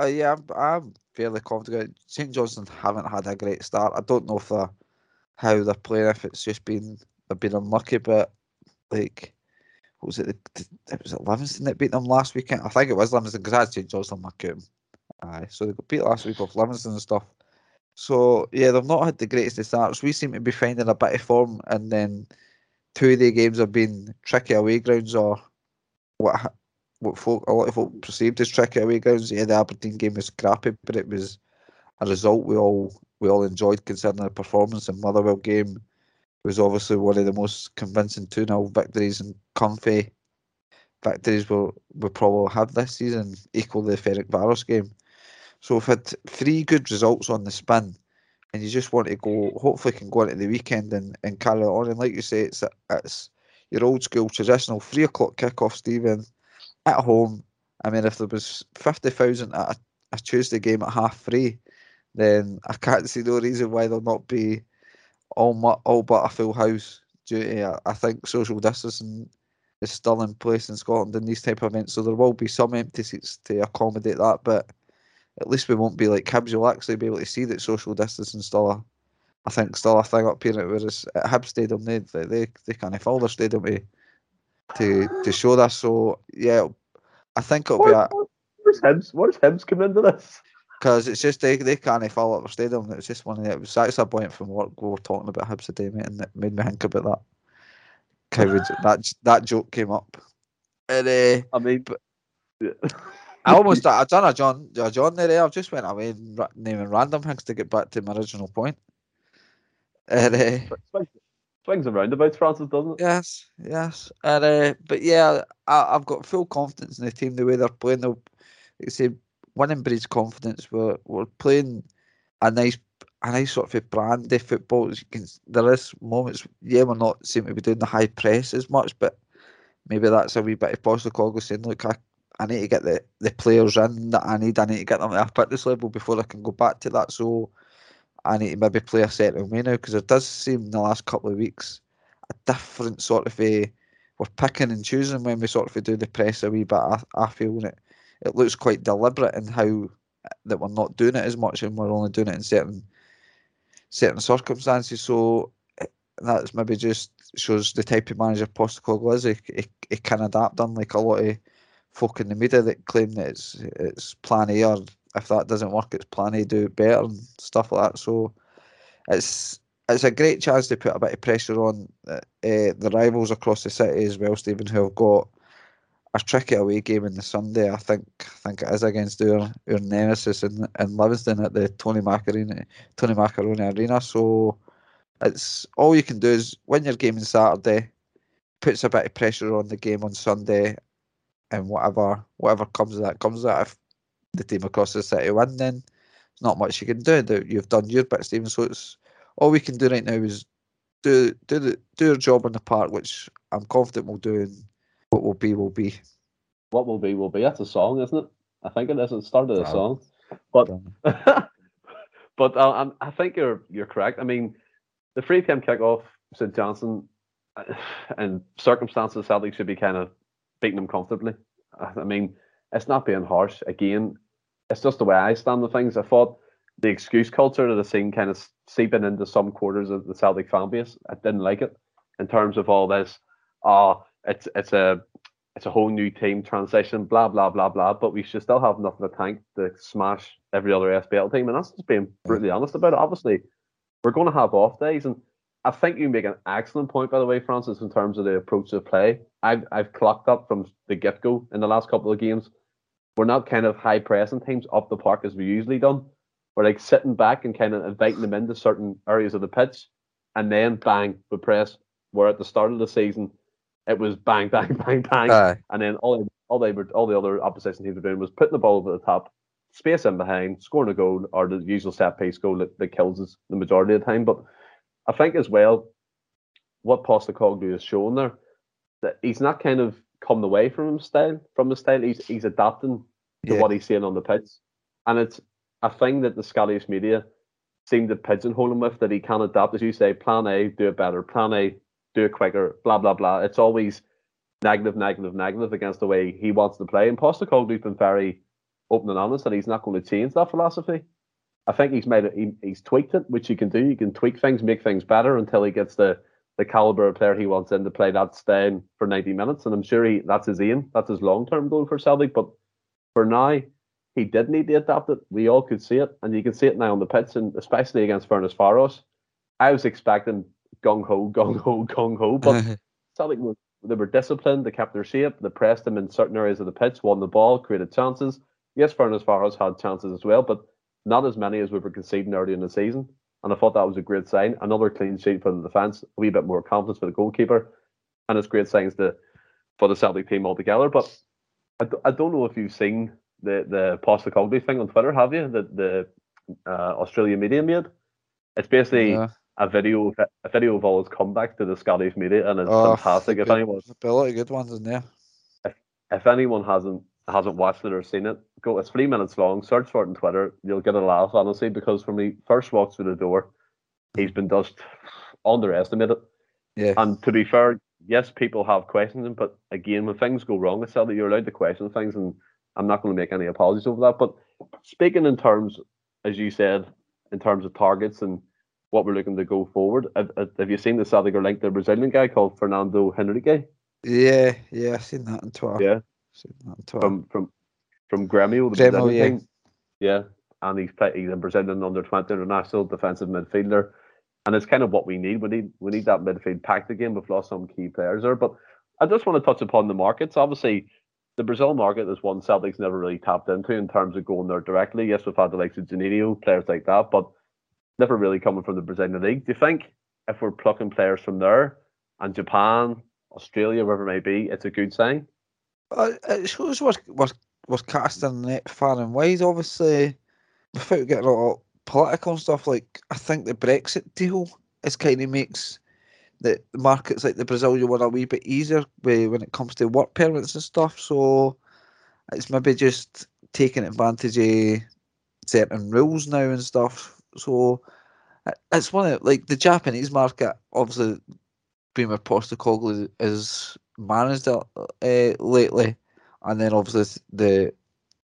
Uh, yeah, I'm, I'm fairly confident. St Johnstone haven't had a great start. I don't know if they're, how they're playing, if it's just been they've been unlucky, but like, what was it? It was it Livingston that beat them last weekend. I think it was Livingston because I St Johnstone my game. Aye, so they got beat last week off Livingston and stuff. So yeah, they've not had the greatest of starts. We seem to be finding a bit of form, and then two of the games have been tricky away grounds or what ha- what folk a lot of folk perceived as tricky away grounds. Yeah, the Aberdeen game was crappy, but it was a result we all we all enjoyed considering the performance. And Motherwell game was obviously one of the most convincing 2 0 victories and comfy victories we'll, we'll probably have this season, equal the Ferencváros game. So we've had three good results on the spin, and you just want to go, hopefully, can go into the weekend and, and carry it on. And like you say, it's it's your old school traditional three o'clock kickoff, Stephen, at home. I mean, if there was 50,000 at a, a Tuesday game at half three, then I can't *laughs* see no reason why there'll not be all my, all but a full house due to uh, I, think social distancing is still in place in Scotland in these type of events, so there will be some empty seats to accommodate that, but at least we won't be like Hibs. You'll actually be able to see that social distancing still, a, I think, still a thing up here. Whereas at Hibs Stadium, they they they, they can't fill their stadium to to to show this. So yeah, I think it'll be a Where's Hibs? Where's Hibs come into this? Because it's just they, they can't fill up their stadium. It's just one of the, it was actually a point from what we were talking about Hibs today, mate, and it made me think about that. How would that that joke came up, and uh, I mean, yeah. *laughs* I almost I done a John a John there. eh? I've just went away and naming random things to get back to my original point. And, uh, swings, swings and roundabouts, Francis, doesn't it? yes, yes, and uh, but yeah, I, I've got full confidence in the team the way they're playing. They'll like I say winning breeds confidence. We're we're playing a nice a nice sort of brandy football. Can, there is moments, yeah, we're not seem to be doing the high press as much, but maybe that's a wee bit of Postecoglou saying, look, I, I need to get the, the players in that I need. I need to get them up at fitness level before I can go back to that. So I need to maybe play a certain way now because it does seem in the last couple of weeks a different sort of a. We're picking and choosing when we sort of do the press a wee bit. I, I feel it it looks quite deliberate in how that we're not doing it as much and we're only doing it in certain certain circumstances. So eh, that's maybe just shows the type of manager Postecoglou is. He, he, he can adapt, unlike a lot of folk in the media that claim that it's it's plan A or if that doesn't work, it's plan A, do it better and stuff like that. So it's it's a great chance to put a bit of pressure on uh, the rivals across the city as well, Stephen, who have got a tricky away game on the Sunday. I think I think it is against our, our nemesis in, in Livingston at the Tony Macaroni Tony Macaroni Arena. So it's all you can do is win your game on Saturday, puts a bit of pressure on the game on Sunday, and whatever whatever comes of that comes of that. If the team across the city win, then there's not much you can do. You've done your bit, Stephen. So it's all we can do right now is do do the do your job on the park, which I'm confident we'll do. And what will be will be. What will be will be. That's a song, isn't it? I think it is. It started a song, but *laughs* but uh, I think you're you're correct. I mean, the 3 p.m. kickoff, St Johnstone, *sighs* and circumstances, Celtic should be kind of beating them comfortably. I mean, it's not being harsh. Again, it's just the way I stand the things. I thought the excuse culture that I've seen kind of seeping into some quarters of the Celtic fan base. I didn't like it in terms of all this. Oh, it's it's a it's a whole new team transition, blah blah blah blah. But we should still have enough in the tank to smash every other SPL team, and that's just being brutally honest about it. Obviously, we're going to have off days, and I think you make an excellent point, by the way, Francis, in terms of the approach to play. I've I've clocked up from the get go in the last couple of games. We're not kind of high pressing teams up the park as we usually done. We're like sitting back and kind of inviting them into certain areas of the pitch, and then bang, we press. Where at the start of the season, it was bang, *laughs* bang, bang, bang, Aye. and then all all they were all the other opposition teams were doing was putting the ball over the top, space in behind, scoring a goal or the usual set piece goal that, that kills us the majority of the time. But I think as well, what Postecoglou has shown there, that he's not kind of come away from his style, from his style. He's he's adapting to Yeah. what he's seeing on the pitch, and it's a thing that the Scottish media seem to pigeonhole him with that he can adapt. As you say, Plan A, do it better. Plan A, do it quicker. Blah blah blah. It's always negative, negative, negative against the way he wants to play. And Postecoglou's been very open and honest that he's not going to change that philosophy. I think he's made it. He, he's tweaked it, which you can do. You can tweak things, make things better until he gets the the caliber of player he wants in to play that staying for 90 minutes. And I'm sure he that's his aim. That's his long term goal for Celtic. But for now, he did need to adapt it. We all could see it, and you can see it now on the pitch, and especially against Ferencváros. I was expecting gung ho, gung ho, gung ho, but *laughs* Celtic were they were disciplined, they kept their shape, they pressed them in certain areas of the pitch, won the ball, created chances. Yes, Ferencváros had chances as well, but not as many as we were conceding early in the season. And I thought that was a great sign. Another clean sheet for the defence, a wee bit more confidence for the goalkeeper, and it's great signs to, for the Celtic team altogether. But I, d- I don't know if you've seen the the Postecoglou thing on Twitter, have you? That the uh, Australia media made. It's basically Yeah. A video of, a video of all his comebacks to the Scottish media, and it's Oh, fantastic. If good. anyone There's a lot of good ones in there. if anyone hasn't hasn't watched it or seen it, go. It's three minutes long. Search for it on Twitter. You'll get a laugh, honestly, because when he first walks through the door, he's been just underestimated. Yeah. And to be fair, yes, people have questioned him, but again, when things go wrong, it's that you're allowed to question things, and I'm not going to make any apologies over that. But speaking in terms, as you said, in terms of targets and what we're looking to go forward, have, you seen the Celtic linked to a Brazilian guy called Fernando Henrique? Yeah, yeah, I've seen that on Twitter. Yeah. Seen that on Twitter. from from from Grêmio, the Grêmio, Brazilian yeah. team. Yeah, and he's play, he's a Brazilian under twenty international defensive midfielder, and it's kind of what we need. We need we need that midfield packed again. We've lost some key players there, but I just want to touch upon the markets. Obviously, the Brazil market is one Celtic's never really tapped into in terms of going there directly. Yes, we've had the likes of Juninho, players like that, but never really coming from the Brazilian league. Do you think if we're plucking players from there and Japan, Australia, wherever it may be, it's a good sign? Uh, it shows we're, we're, casting the net far and wide, obviously, without getting all political and stuff. Like, I think the Brexit deal is kind of makes the markets like the Brazilian one a wee bit easier when it comes to work permits and stuff. So it's maybe just taking advantage of certain rules now and stuff. So it- it's one of like the Japanese market, obviously, being with Postecoglou is managed it uh, lately, and then obviously the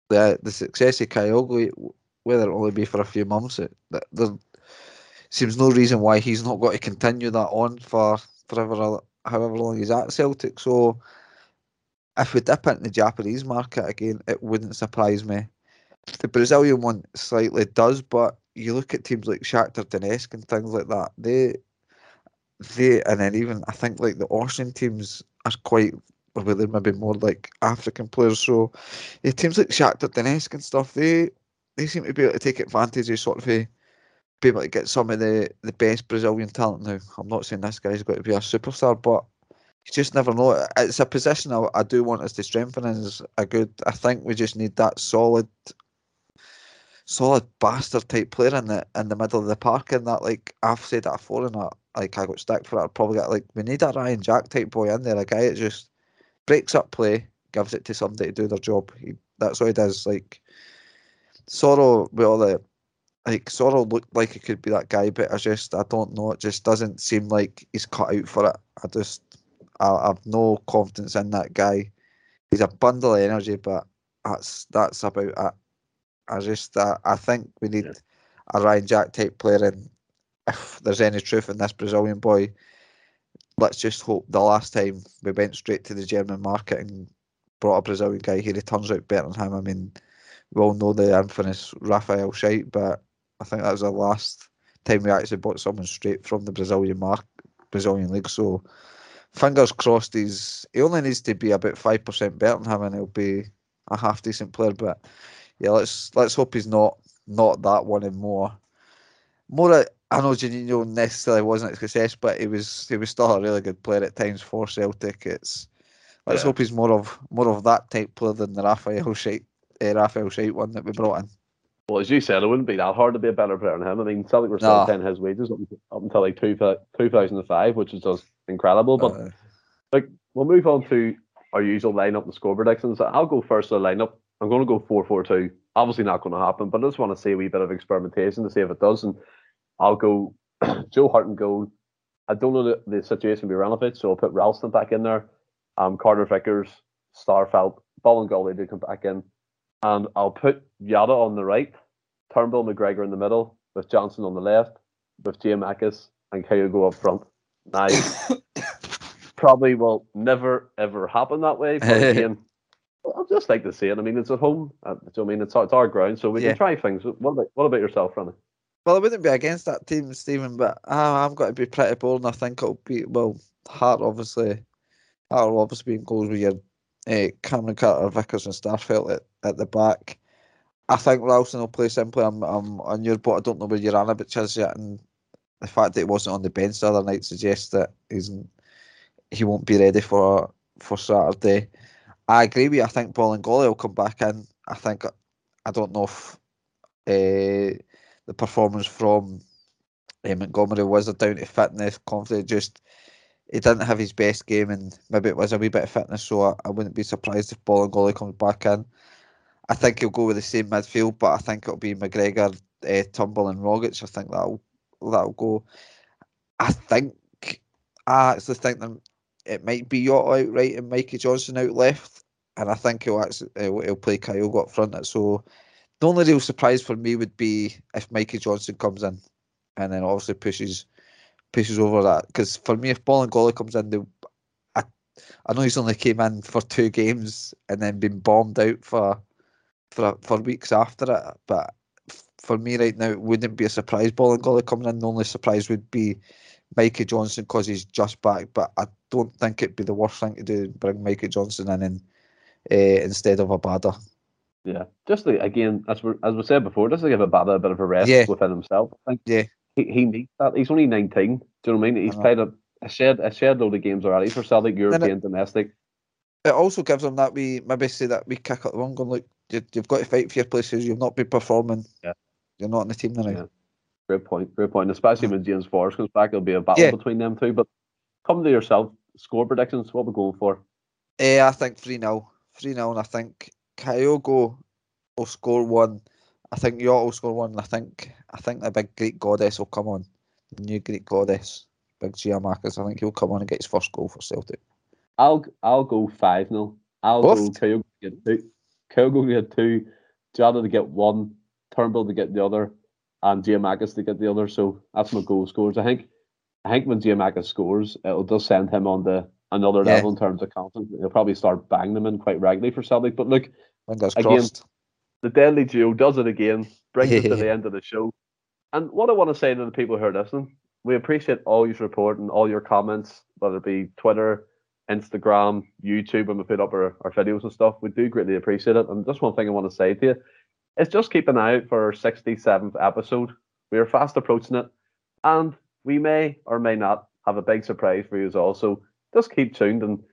the the success of Kyogo, whether it only be for a few months, it, th- there seems no reason why he's not got to continue that on for forever, however long he's at Celtic. So if we dip into the Japanese market again, it wouldn't surprise me. The Brazilian one slightly does, but you look at teams like Shakhtar Donetsk and things like that. They, they, and then even I think like the Austrian teams are quite, well, they're maybe more like African players. So yeah, teams like Shakhtar Donetsk and stuff, they they seem to be able to take advantage of sort of eh, a, be able to get some of the the best Brazilian talent. Now, I'm not saying this guy's got to be a superstar, but you just never know. It's a position I, I do want us to strengthen. Is a good. I think we just need that solid, solid bastard type player in the in the middle of the park. And that, like I've said that before, and I, like I got stacked for it. I'd probably get like we need a Ryan Jack type boy in there, a guy that just breaks up play, gives it to somebody to do their job. He, that's what he does. Like Soro with all the like Soro looked like he could be that guy, but I just I don't know. It just doesn't seem like he's cut out for it. I just I, I have no confidence in that guy. He's a bundle of energy, but that's that's about it. I just uh, I think we need yeah. a Ryan Jack type player, and if there's any truth in this Brazilian boy, let's just hope the last time we went straight to the German market and brought a Brazilian guy here, he turns out better than him. I mean, we all know the infamous Rafael Scheidt, but I think that was the last time we actually bought someone straight from the Brazilian mark Brazilian league. So fingers crossed he's he only needs to be about five percent better than him and he'll be a half decent player. But yeah, let's let's hope he's not not that one and more. More, I know Juninho necessarily wasn't a success, but he was he was still a really good player at times for Celtic. It's let's yeah. hope he's more of more of that type player than the Rafael Scheidt, uh, Rafael Scheidt one that we brought in. Well, as you said, it wouldn't be that hard to be a better player than him. I mean, Celtic were still paying his wages up, up until like two, 2005, which is just incredible. But uh, like, we'll move on to our usual lineup and score predictions. I'll go first to the lineup. I'm going to go 4 4 2. Obviously, not going to happen, but I just want to see a wee bit of experimentation to see if it does. And I'll go *clears throat* Joe Hart and goal. I don't know the, the situation with Juranovic, so I'll put Ralston back in there. Um, Carter Vickers, Starfelt, Ball and Bolingoli to come back in. And I'll put Jota on the right, Turnbull McGregor in the middle, with Johnston on the left, with Giakoumakis and Kyogo up front. Now, *coughs* probably will never ever happen that way. But *laughs* again, I'd just like to see it. I mean, it's at home. Uh, I mean, it's, it's our ground, so we yeah. can try things. What about what about yourself, Ronnie? Well, I wouldn't be against that team, Stephen, but uh, I'm going to be pretty bold, and I think it'll be well. Hart obviously, Hart will obviously be in goals with your uh, Cameron Carter, Vickers, and Starfelt at, at the back. I think Ralston will play simply. I'm, I'm on your boat. I don't know where Juranovic is yet, and the fact that he wasn't on the bench the other night suggests that he's he won't be ready for for Saturday. I agree with you. I think Bolingoli will come back in. I think I don't know if uh, the performance from uh, Montgomery was a down to fitness, confidence. Just he didn't have his best game, and maybe it was a wee bit of fitness. So I, I wouldn't be surprised if Bolingoli comes back in. I think he'll go with the same midfield, but I think it'll be McGregor, uh, Turnbull, and Rogic. I think that'll that'll go. I think I actually think that it might be Jota out right and Mikey Johnston out left, and I think he'll actually uh, he'll, he'll play Kyogo up front. So the only real surprise for me would be if Mikey Johnston comes in, and then obviously pushes pushes over that. Because for me, if Ball and Bolingoli comes in, the I, I know he's only came in for two games and then been bombed out for for for weeks after it. But for me right now, it wouldn't be a surprise. Ball and Bolingoli coming in. The only surprise would be Mikey Johnston because he's just back. But I don't think it'd be the worst thing to do bring Mikey Johnston in and, uh, instead of a Abada. Yeah, just like, again, as we as we said before, just to give a Abada a bit of a rest yeah. within himself. I think yeah, he, he needs that. He's only nineteen. Do you know what I mean? He's I played a, a shared a shared load of games already for Celtic, European, it, domestic. It also gives him that we maybe say that we kick up the one going look. You, have got to fight for your places. You've not been performing. Yeah, you're not in the team now. Yeah. Great point. Great point. Especially when James Forrest comes back, it'll be a battle yeah. between them two. But come to yourself. Score predictions. What we're going for? Eh, I think three 0 three 0 and I think Kyogo will score one. I think Jota will score one. I think I think the big Greek goddess will come on. The new Greek goddess, big Giakoumakis. I think he'll come on and get his first goal for Celtic. I'll I'll go five 0 I'll Both? go Kyogo get two. Kyogo get two. Jota to get one. Turnbull to get the other and Giakoumakis to get the other. So that's my goal scores. I think I think when Giakoumakis scores, it'll just send him on the another yeah. level in terms of content. He'll probably start banging them in quite regularly for Celtic. But look, again, crossed. the deadly duo does it again, brings us to the *laughs* end of the show. And what I want to say to the people who are listening, we appreciate all your support and all your comments, whether it be Twitter, Instagram, YouTube, when we put up our, our videos and stuff. We do greatly appreciate it. And just one thing I want to say to you is just keep an eye out for our 67th episode. We are fast approaching it, and we may or may not have a big surprise for you as well. So Just keep tuned and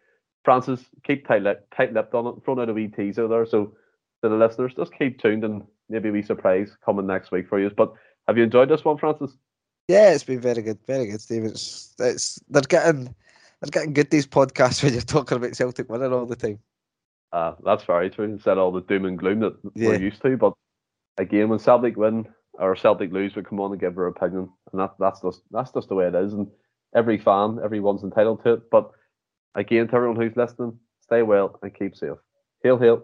Francis, keep tight tight lipped on it, throwing out a wee teaser there. So to the listeners, just keep tuned and maybe we surprise coming next week for you. But have you enjoyed this one, Francis? Yeah, it's been very good, very good, Steve. It's, it's they're getting they're getting good these podcasts *laughs* when you're talking about Celtic winning all the time. Uh, that's very true. Instead of all the doom and gloom that Yeah. we're used to, but again, when Celtic win or Celtic lose, we come on and give our opinion, and that that's just that's just the way it is. And every fan, everyone's entitled to it. But again, to everyone who's listening, stay well and keep safe. Hail, hail.